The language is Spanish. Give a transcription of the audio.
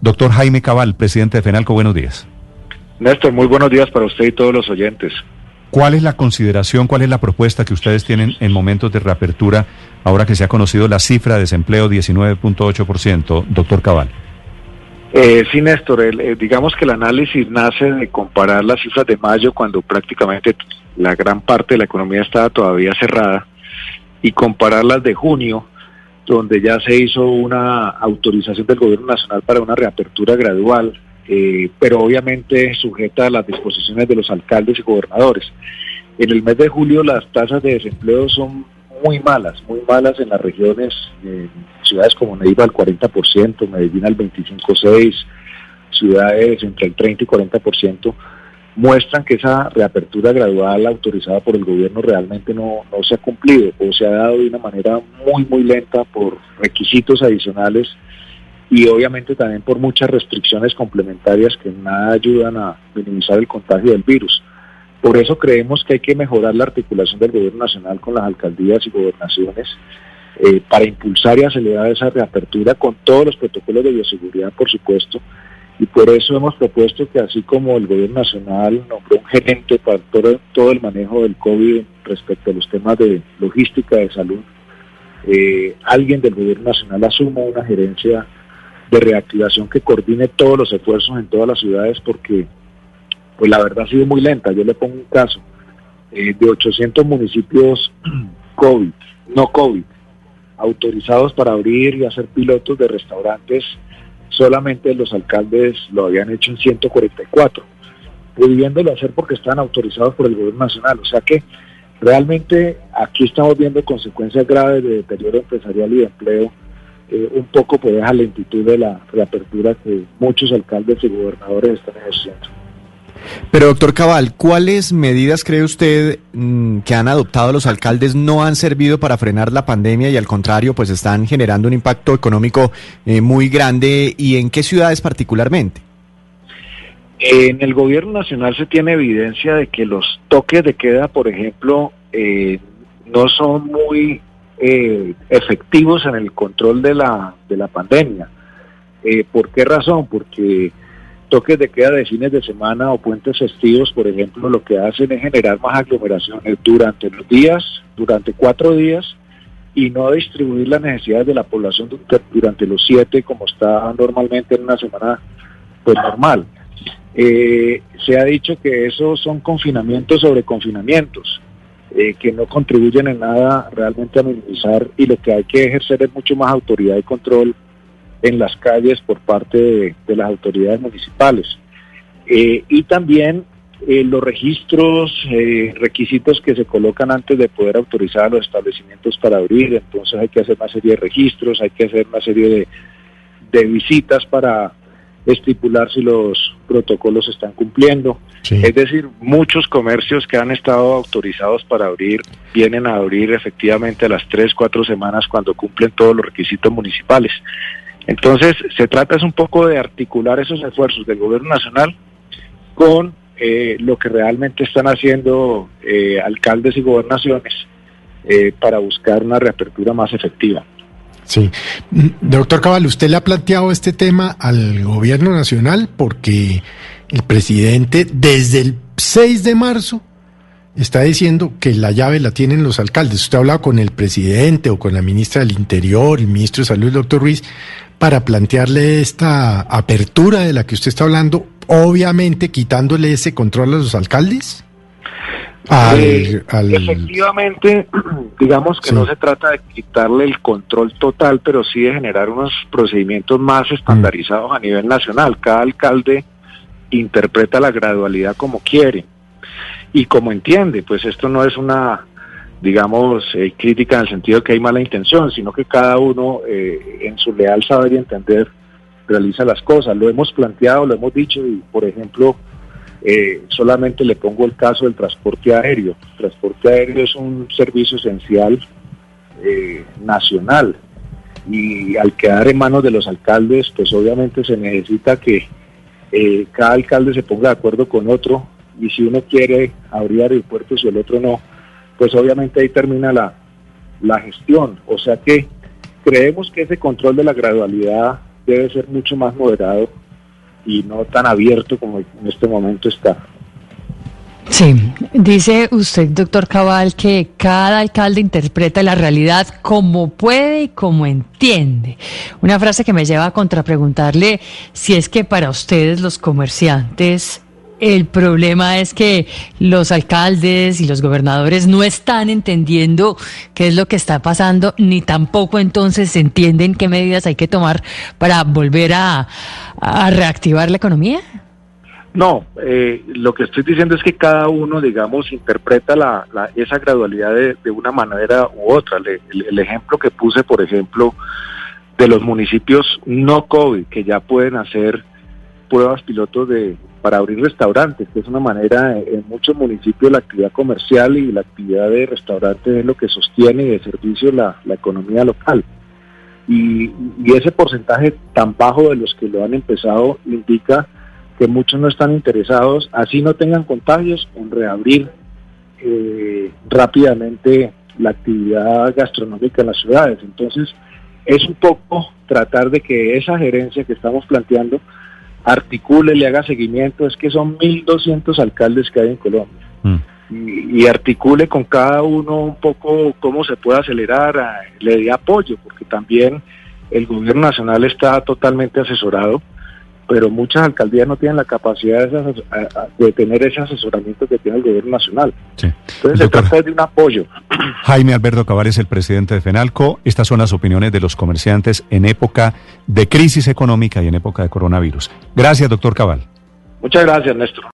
Doctor Jaime Cabal, presidente de FENALCO, buenos días. Néstor, muy buenos días para usted y todos los oyentes. ¿Cuál es la consideración, cuál es la propuesta que ustedes tienen en momentos de reapertura, ahora que se ha conocido la cifra de desempleo 19.8%, doctor Cabal? Eh, sí, Néstor, eh, digamos que el análisis nace de comparar las cifras de mayo cuando prácticamente la gran parte de la economía estaba todavía cerrada y compararlas de junio, donde ya se hizo una autorización del gobierno nacional para una reapertura gradual eh, pero obviamente sujeta a las disposiciones de los alcaldes y gobernadores. En el mes de julio las tasas de desempleo son muy malas, muy malas en las regiones, ciudades como Neiva al 40%, Medellín al 25,6%, ciudades entre el 30 y 40%, muestran que esa reapertura gradual autorizada por el gobierno realmente no, no se ha cumplido o se ha dado de una manera muy, muy lenta por requisitos adicionales y obviamente también por muchas restricciones complementarias que nada ayudan a minimizar el contagio del virus. Por eso creemos que hay que mejorar la articulación del gobierno nacional con las alcaldías y gobernaciones eh, para impulsar y acelerar esa reapertura con todos los protocolos de bioseguridad, por supuesto. Y por eso hemos propuesto que así como el gobierno nacional nombró un gerente para todo, el manejo del COVID respecto a los temas de logística de salud, eh, alguien del gobierno nacional asuma una gerencia de reactivación que coordine todos los esfuerzos en todas las ciudades porque pues la verdad ha sido muy lenta. Yo le pongo un caso eh, de 800 municipios COVID, no COVID, autorizados para abrir y hacer pilotos de restaurantes, solamente los alcaldes lo habían hecho en 144, pudiéndolo hacer porque están autorizados por el gobierno nacional. O sea que realmente aquí estamos viendo consecuencias graves de deterioro empresarial y de empleo eh, un poco por esa lentitud de la reapertura que muchos alcaldes y gobernadores están ejerciendo. Pero doctor Cabal, ¿cuáles medidas cree usted mm, que han adoptado los alcaldes no han servido para frenar la pandemia y al contrario, pues están generando un impacto económico eh, muy grande y en qué ciudades particularmente? En el gobierno nacional se tiene evidencia de que los toques de queda, por ejemplo, eh, no son muy eh, efectivos en el control de la, de la pandemia. Eh, ¿Por qué razón? Porque toques de queda de fines de semana o puentes festivos, por ejemplo, lo que hacen es generar más aglomeraciones durante los días, durante cuatro días, y no distribuir las necesidades de la población durante los siete, como está normalmente en una semana pues normal. Eh, se ha dicho que esos son confinamientos sobre confinamientos. Eh, que no contribuyen en nada realmente a minimizar y lo que hay que ejercer es mucho más autoridad y control en las calles por parte de, las autoridades municipales. Eh, y también eh, los registros, requisitos que se colocan antes de poder autorizar a los establecimientos para abrir, entonces hay que hacer una serie de registros, hay que hacer una serie de, de visitas para estipular si los protocolos se están cumpliendo. Es decir, muchos comercios que han estado autorizados para abrir vienen a abrir efectivamente a las tres, cuatro semanas cuando cumplen todos los requisitos municipales. Entonces, se trata es un poco de articular esos esfuerzos del gobierno nacional con eh, lo que realmente están haciendo eh, alcaldes y gobernaciones eh, para buscar una reapertura más efectiva. Sí. Doctor Cabal, usted le ha planteado este tema al gobierno nacional porque el presidente desde el 6 de marzo está diciendo que la llave la tienen los alcaldes. Usted ha hablado con el presidente o con la ministra del Interior, el ministro de Salud, el doctor Ruiz, para plantearle esta apertura de la que usted está hablando, obviamente quitándole ese control a los alcaldes. Eh, efectivamente, digamos que no se trata de quitarle el control total, pero sí de generar unos procedimientos más estandarizados a nivel nacional. Cada alcalde interpreta la gradualidad como quiere y como entiende, pues esto no es una, digamos, eh, crítica en el sentido de que hay mala intención, sino que cada uno eh, en su leal saber y entender realiza las cosas. Lo hemos planteado, lo hemos dicho y, por ejemplo, eh, solamente le pongo el caso del transporte aéreo. El transporte aéreo es un servicio esencial eh, nacional y al quedar en manos de los alcaldes, pues obviamente se necesita que eh, cada alcalde se ponga de acuerdo con otro y si uno quiere abrir aeropuertos y el otro no, pues obviamente ahí termina la, la gestión. O sea que creemos que ese control de la gradualidad debe ser mucho más moderado y no tan abierto como en este momento está. Sí, dice usted, doctor Cabal, que cada alcalde interpreta la realidad como puede y como entiende. Una frase que me lleva a contrapreguntarle si es que para ustedes los comerciantes el problema es que los alcaldes y los gobernadores no están entendiendo qué es lo que está pasando, ni tampoco entonces entienden qué medidas hay que tomar para volver a, reactivar la economía. No, eh, lo que estoy diciendo es que cada uno, digamos, interpreta la, esa gradualidad de, una manera u otra. el, ejemplo que puse, por ejemplo, de los municipios no COVID, que ya pueden hacer pruebas pilotos de, para abrir restaurantes, que es una manera, en muchos municipios la actividad comercial y la actividad de restaurantes es lo que sostiene y de servicio la, economía local. Y, y ese porcentaje tan bajo de los que lo han empezado indica que muchos no están interesados, así no tengan contagios, en reabrir eh, rápidamente la actividad gastronómica en las ciudades. Entonces, es un poco tratar de que esa gerencia que estamos planteando articule, le haga seguimiento, es que son 1.200 alcaldes que hay en Colombia. Mm. Y, articule con cada uno un poco cómo se puede acelerar, le dé apoyo, porque también el gobierno nacional está totalmente asesorado pero muchas alcaldías no tienen la capacidad de, tener ese asesoramiento que tiene el gobierno nacional. Entonces se trata de un apoyo. Jaime Alberto Cabal es el presidente de FENALCO. Estas son las opiniones de los comerciantes en época de crisis económica y en época de coronavirus. Gracias, doctor Cabal. Muchas gracias, Néstor.